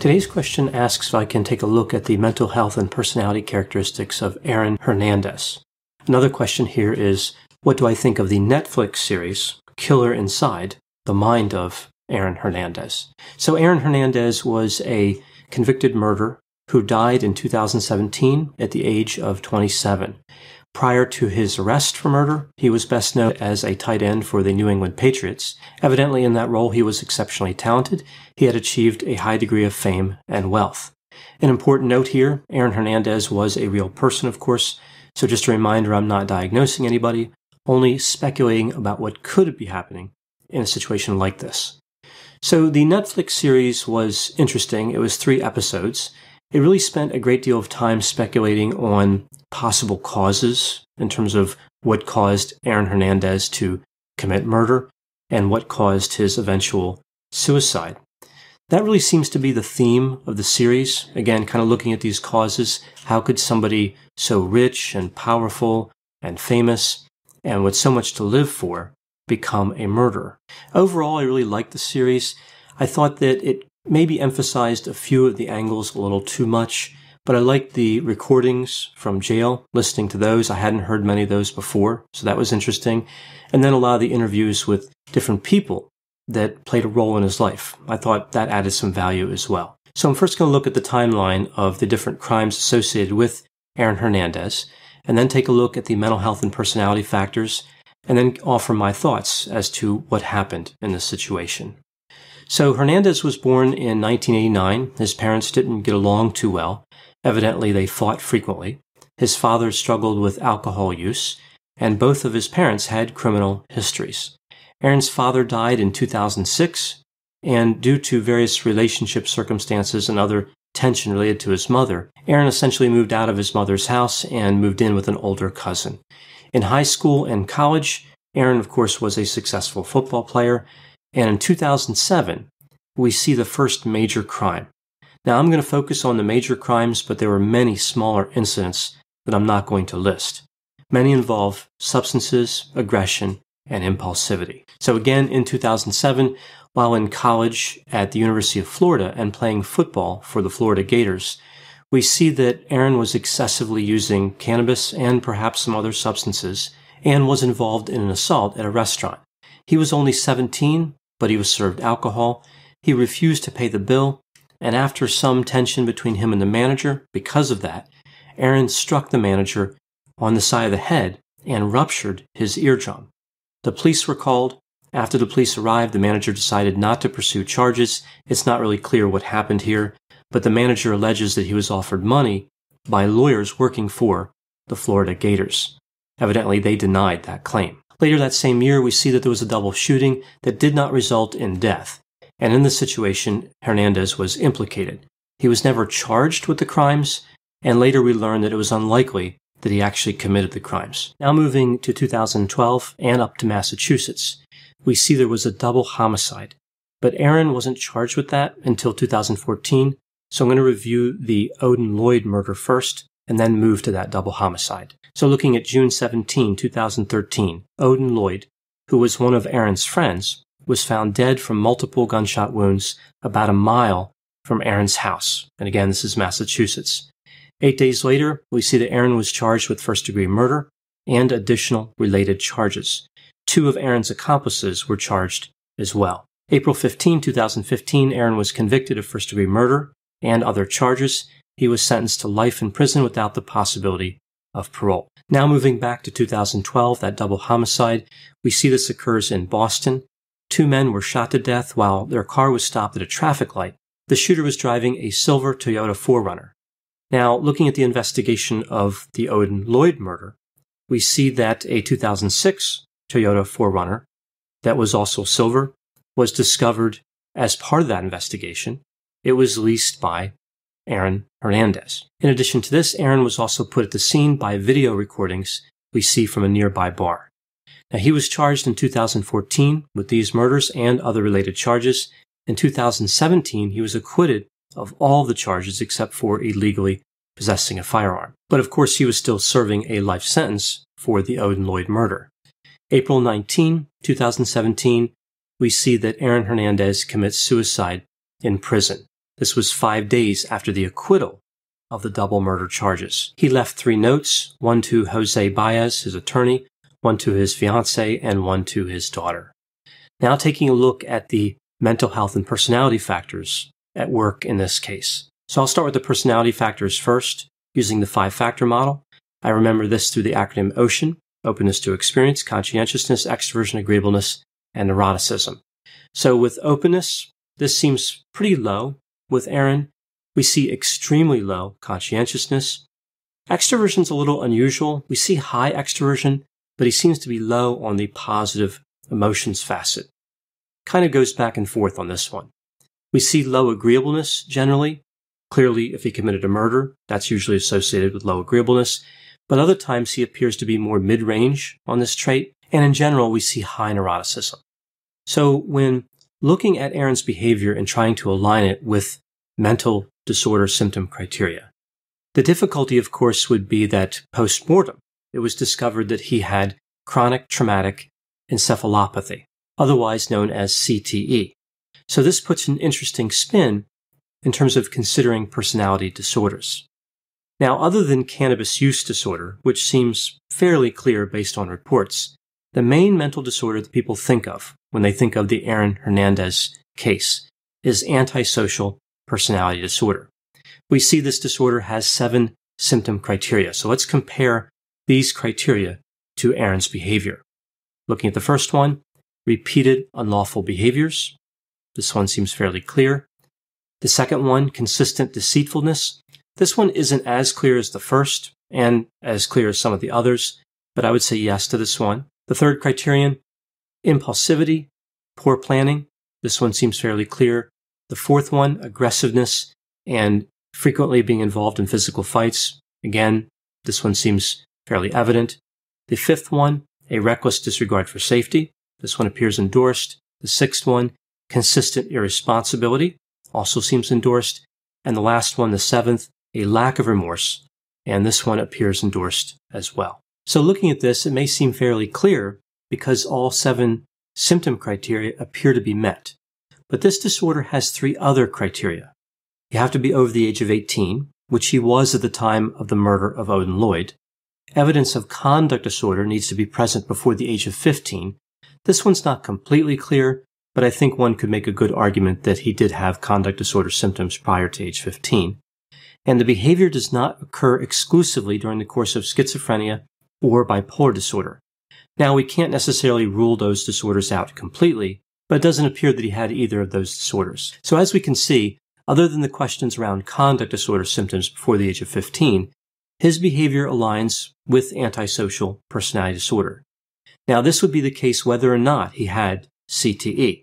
Today's question asks if I can take a look at the mental health and personality characteristics of Aaron Hernandez. Another question here is what do I think of the Netflix series Killer Inside, the mind of Aaron Hernandez? So, Aaron Hernandez was a convicted murderer who died in 2017 at the age of 27. Prior to his arrest for murder, he was best known as a tight end for the New England Patriots. Evidently, in that role, he was exceptionally talented. He had achieved a high degree of fame and wealth. An important note here Aaron Hernandez was a real person, of course. So, just a reminder I'm not diagnosing anybody, only speculating about what could be happening in a situation like this. So, the Netflix series was interesting. It was three episodes. It really spent a great deal of time speculating on possible causes in terms of what caused Aaron Hernandez to commit murder and what caused his eventual suicide. That really seems to be the theme of the series. Again, kind of looking at these causes. How could somebody so rich and powerful and famous and with so much to live for become a murderer? Overall, I really liked the series. I thought that it maybe emphasized a few of the angles a little too much. But I liked the recordings from jail, listening to those. I hadn't heard many of those before, so that was interesting. And then a lot of the interviews with different people that played a role in his life. I thought that added some value as well. So I'm first going to look at the timeline of the different crimes associated with Aaron Hernandez, and then take a look at the mental health and personality factors, and then offer my thoughts as to what happened in this situation. So Hernandez was born in 1989. His parents didn't get along too well. Evidently, they fought frequently. His father struggled with alcohol use, and both of his parents had criminal histories. Aaron's father died in 2006, and due to various relationship circumstances and other tension related to his mother, Aaron essentially moved out of his mother's house and moved in with an older cousin. In high school and college, Aaron, of course, was a successful football player, and in 2007, we see the first major crime. Now, I'm going to focus on the major crimes, but there were many smaller incidents that I'm not going to list. Many involve substances, aggression, and impulsivity. So again, in 2007, while in college at the University of Florida and playing football for the Florida Gators, we see that Aaron was excessively using cannabis and perhaps some other substances and was involved in an assault at a restaurant. He was only 17, but he was served alcohol. He refused to pay the bill and after some tension between him and the manager, because of that, Aaron struck the manager on the side of the head and ruptured his eardrum. The police were called. After the police arrived, the manager decided not to pursue charges. It's not really clear what happened here, but the manager alleges that he was offered money by lawyers working for the Florida Gators. Evidently, they denied that claim. Later that same year, we see that there was a double shooting that did not result in death and in this situation, Hernandez was implicated. He was never charged with the crimes, and later we learned that it was unlikely that he actually committed the crimes. Now moving to 2012 and up to Massachusetts, we see there was a double homicide. But Aaron wasn't charged with that until 2014, So I'm going to review the Odin Lloyd murder first and then move to that double homicide. So looking at June 17, 2013, Odin Lloyd, who was one of Aaron's friends, was found dead from multiple gunshot wounds about a mile from Aaron's house. And again, this is Massachusetts. Eight days later, we see that Aaron was charged with first degree murder and additional related charges. Two of Aaron's accomplices were charged as well. April 15, 2015, Aaron was convicted of first degree murder and other charges. He was sentenced to life in prison without the possibility of parole. Now moving back to 2012, that double homicide, we see this occurs in Boston. Two men were shot to death while their car was stopped at a traffic light. The shooter was driving a silver Toyota 4Runner. Now, looking at the investigation of the Odin Lloyd murder, we see that a 2006 Toyota 4Runner that was also silver was discovered as part of that investigation. It was leased by Aaron Hernandez. In addition to this, Aaron was also put at the scene by video recordings we see from a nearby bar. Now, he was charged in 2014 with these murders and other related charges. In 2017, he was acquitted of all the charges except for illegally possessing a firearm. But of course, he was still serving a life sentence for the Odin Lloyd murder. April 19, 2017, we see that Aaron Hernandez commits suicide in prison. This was five days after the acquittal of the double murder charges. He left three notes, one to Jose Baez, his attorney, one to his fiancee, and one to his daughter. Now taking a look at the mental health and personality factors at work in this case. So I'll start with the personality factors first, using the five factor model. I remember this through the acronym OCEAN, openness to experience, conscientiousness, extroversion, agreeableness, and neuroticism. So with openness, this seems pretty low. With Aaron, we see extremely low conscientiousness. Extroversion's a little unusual. We see high extroversion, but he seems to be low on the positive emotions facet. Kind of goes back and forth on this one. We see low agreeableness generally. Clearly, if he committed a murder, that's usually associated with low agreeableness. But other times he appears to be more mid-range on this trait. And in general, we see high neuroticism. So when looking at Aaron's behavior and trying to align it with mental disorder symptom criteria. The difficulty, of course, would be that post-mortem, it was discovered that he had chronic traumatic encephalopathy, otherwise known as CTE. So this puts an interesting spin in terms of considering personality disorders. Now, other than cannabis use disorder, which seems fairly clear based on reports, the main mental disorder that people think of when they think of the Aaron Hernandez case is antisocial personality disorder. We see this disorder has seven symptom criteria. So let's compare these criteria to Aaron's behavior. Looking at the first one, repeated unlawful behaviors. This one seems fairly clear. The second one, consistent deceitfulness. This one isn't as clear as the first and as clear as some of the others, but I would say yes to this one. The third criterion, impulsivity, poor planning. This one seems fairly clear. The fourth one, aggressiveness and frequently being involved in physical fights. Again, this one seems fairly evident. The fifth one, a reckless disregard for safety. This one appears endorsed. The sixth one, consistent irresponsibility, also seems endorsed. And the last one, the seventh, a lack of remorse. And this one appears endorsed as well. So looking at this, it may seem fairly clear because all seven symptom criteria appear to be met. But this disorder has three other criteria. You have to be over the age of 18, which he was at the time of the murder of Odin Lloyd. Evidence of conduct disorder needs to be present before the age of 15. This one's not completely clear, but I think one could make a good argument that he did have conduct disorder symptoms prior to age 15. And the behavior does not occur exclusively during the course of schizophrenia or bipolar disorder. Now, we can't necessarily rule those disorders out completely, but it doesn't appear that he had either of those disorders. So as we can see, other than the questions around conduct disorder symptoms before the age of 15, his behavior aligns with antisocial personality disorder. Now, this would be the case whether or not he had CTE.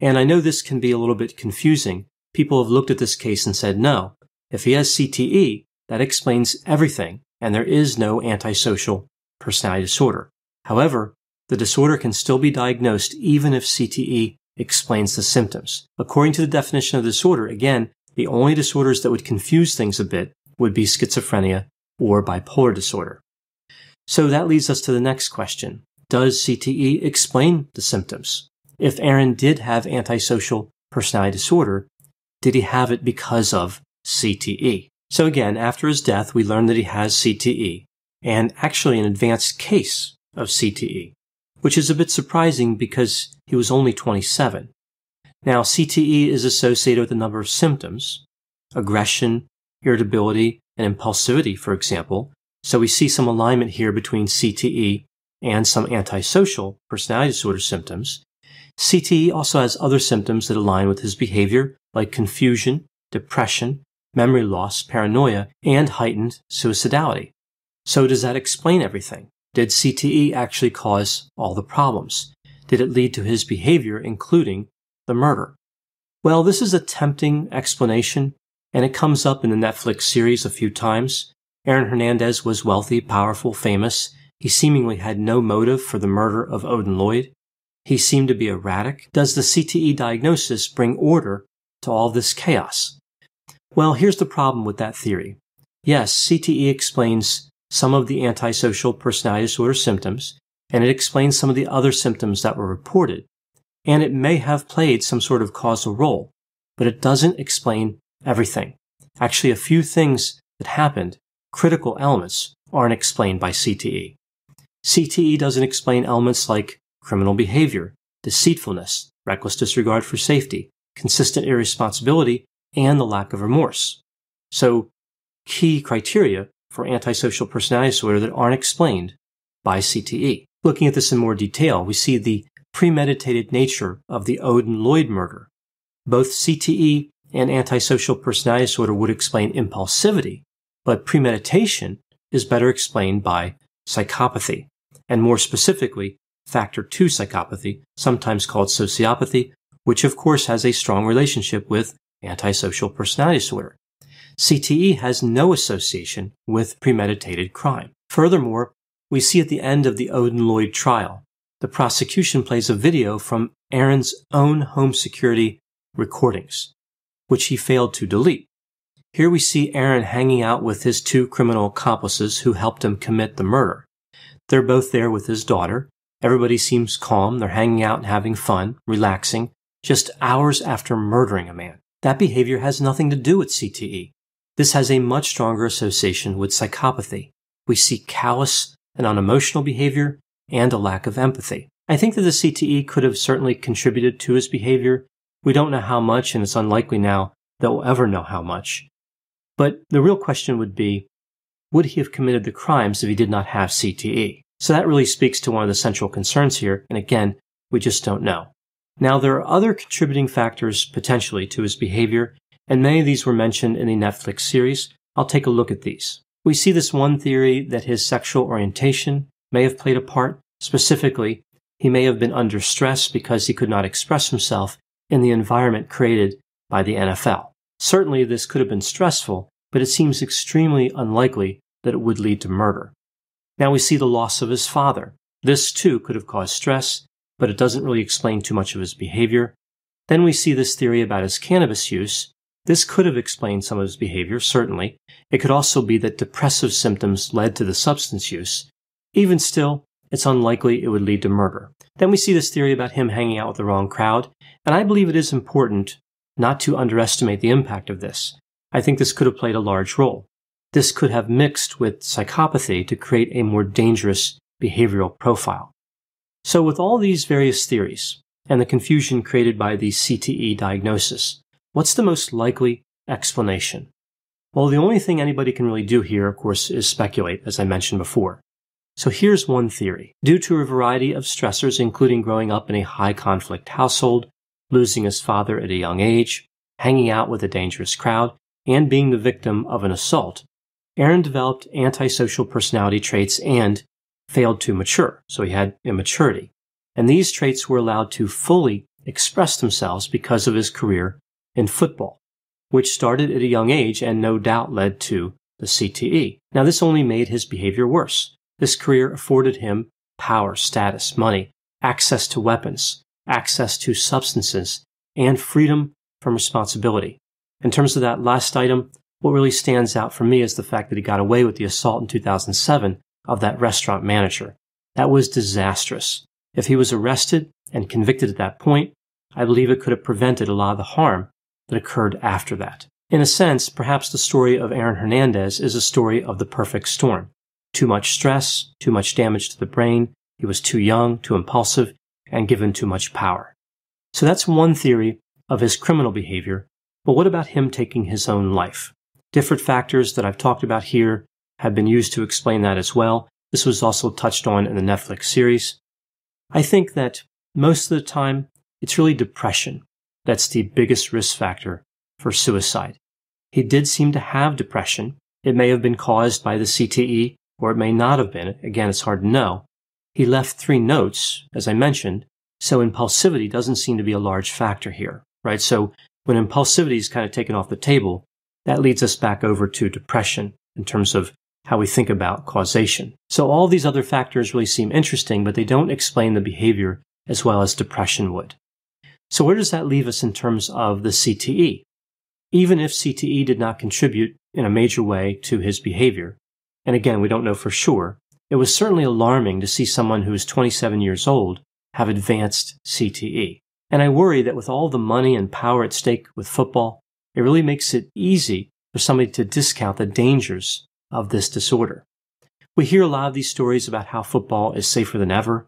And I know this can be a little bit confusing. People have looked at this case and said, no, if he has CTE, that explains everything, and there is no antisocial personality disorder. However, the disorder can still be diagnosed even if CTE explains the symptoms. According to the definition of disorder, again, the only disorders that would confuse things a bit would be schizophrenia or bipolar disorder. So that leads us to the next question. Does CTE explain the symptoms? If Aaron did have antisocial personality disorder, did he have it because of CTE? So again, after his death, we learned that he has CTE and actually an advanced case of CTE which is a bit surprising because he was only 27. Now, CTE is associated with a number of symptoms aggression, irritability, and impulsivity, for example. So we see some alignment here between CTE and some antisocial personality disorder symptoms. CTE also has other symptoms that align with his behavior, like confusion, depression, memory loss, paranoia, and heightened suicidality. So does that explain everything? Did CTE actually cause all the problems? Did it lead to his behavior, including the murder? Well, this is a tempting explanation, and it comes up in the Netflix series a few times. Aaron Hernandez was wealthy, powerful, famous. He seemingly had no motive for the murder of Odin Lloyd. He seemed to be erratic. Does the CTE diagnosis bring order to all this chaos? Well, here's the problem with that theory. Yes, CTE explains some of the antisocial personality disorder symptoms, and it explains some of the other symptoms that were reported. And it may have played some sort of causal role, but it doesn't explain everything. Actually, a few things that happened, critical elements, aren't explained by CTE. CTE doesn't explain elements like criminal behavior, deceitfulness, reckless disregard for safety, consistent irresponsibility, and the lack of remorse. So, key criteria for antisocial personality disorder that aren't explained by CTE. Looking at this in more detail, we see the premeditated nature of the Odin Lloyd murder. Both CTE and antisocial personality disorder would explain impulsivity, but premeditation is better explained by psychopathy, and more specifically, factor 2 psychopathy, sometimes called sociopathy, which of course has a strong relationship with antisocial personality disorder. CTE has no association with premeditated crime. Furthermore, we see at the end of the Odin Lloyd trial, the prosecution plays a video from Aaron's own home security recordings, which he failed to delete. Here we see Aaron hanging out with his two criminal accomplices who helped him commit the murder. They're both there with his daughter. Everybody seems calm. They're hanging out and having fun, relaxing, just hours after murdering a man. That behavior has nothing to do with CTE. This has a much stronger association with psychopathy. We see callous and unemotional behavior and a lack of empathy. I think that the CTE could have certainly contributed to his behavior. We don't know how much, and it's unlikely now that we'll ever know how much. But the real question would be, would he have committed the crimes if he did not have CTE? So that really speaks to one of the central concerns here, and again, we just don't know. Now, there are other contributing factors potentially to his behavior, and many of these were mentioned in the Netflix series. I'll take a look at these. We see this one theory that his sexual orientation may have played a part. Specifically, he may have been under stress because he could not express himself in the environment created by the NFL. Certainly, this could have been stressful, but it seems extremely unlikely that it would lead to murder. Now we see the loss of his father. This too could have caused stress, but it doesn't really explain too much of his behavior. Then we see this theory about his cannabis use. This could have explained some of his behavior, certainly. It could also be that depressive symptoms led to the substance use. Even still, it's unlikely it would lead to murder. Then we see this theory about him hanging out with the wrong crowd, and I believe it is important not to underestimate the impact of this. I think this could have played a large role. This could have mixed with psychopathy to create a more dangerous behavioral profile. So with all these various theories and the confusion created by the CTE diagnosis, what's the most likely explanation? Well, the only thing anybody can really do here, of course, is speculate, as I mentioned before. So here's one theory. Due to a variety of stressors, including growing up in a high conflict household, losing his father at a young age, hanging out with a dangerous crowd, and being the victim of an assault, Aaron developed antisocial personality traits and failed to mature. So he had immaturity. And these traits were allowed to fully express themselves because of his career in football, which started at a young age and no doubt led to the CTE. Now, this only made his behavior worse. This career afforded him power, status, money, access to weapons, access to substances, and freedom from responsibility. In terms of that last item, what really stands out for me is the fact that he got away with the assault in 2007 of that restaurant manager. That was disastrous. If he was arrested and convicted at that point, I believe it could have prevented a lot of the harm that occurred after that. In a sense, perhaps the story of Aaron Hernandez is a story of the perfect storm. Too much stress, too much damage to the brain, he was too young, too impulsive, and given too much power. So that's one theory of his criminal behavior. But what about him taking his own life? Different factors that I've talked about here have been used to explain that as well. This was also touched on in the Netflix series. I think that most of the time, it's really depression that's the biggest risk factor for suicide. He did seem to have depression. It may have been caused by the CTE, or it may not have been. Again, it's hard to know. He left three notes, as I mentioned, so impulsivity doesn't seem to be a large factor here, right? So when impulsivity is kind of taken off the table, that leads us back over to depression in terms of how we think about causation. So all these other factors really seem interesting, but they don't explain the behavior as well as depression would. So where does that leave us in terms of the CTE? Even if CTE did not contribute in a major way to his behavior, and again, we don't know for sure, it was certainly alarming to see someone who is 27 years old have advanced CTE. And I worry that with all the money and power at stake with football, it really makes it easy for somebody to discount the dangers of this disorder. We hear a lot of these stories about how football is safer than ever.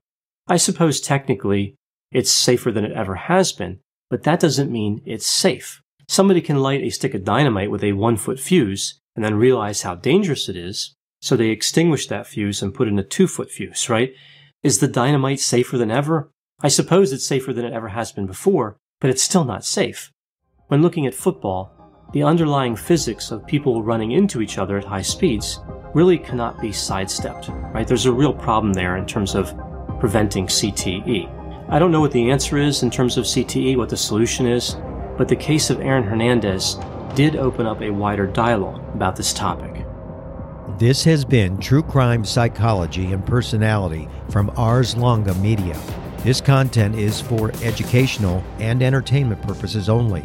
I suppose technically it's safer than it ever has been, but that doesn't mean it's safe. Somebody can light a stick of dynamite with a one foot fuse and then realize how dangerous it is. So they extinguish that fuse and put in a two foot fuse, right? Is the dynamite safer than ever? I suppose it's safer than it ever has been before, but it's still not safe. When looking at football, the underlying physics of people running into each other at high speeds really cannot be sidestepped, right? There's a real problem there in terms of preventing CTE. I don't know what the answer is in terms of CTE, what the solution is, but the case of Aaron Hernandez did open up a wider dialogue about this topic. This has been True Crime Psychology and Personality from Ars Longa Media. This content is for educational and entertainment purposes only.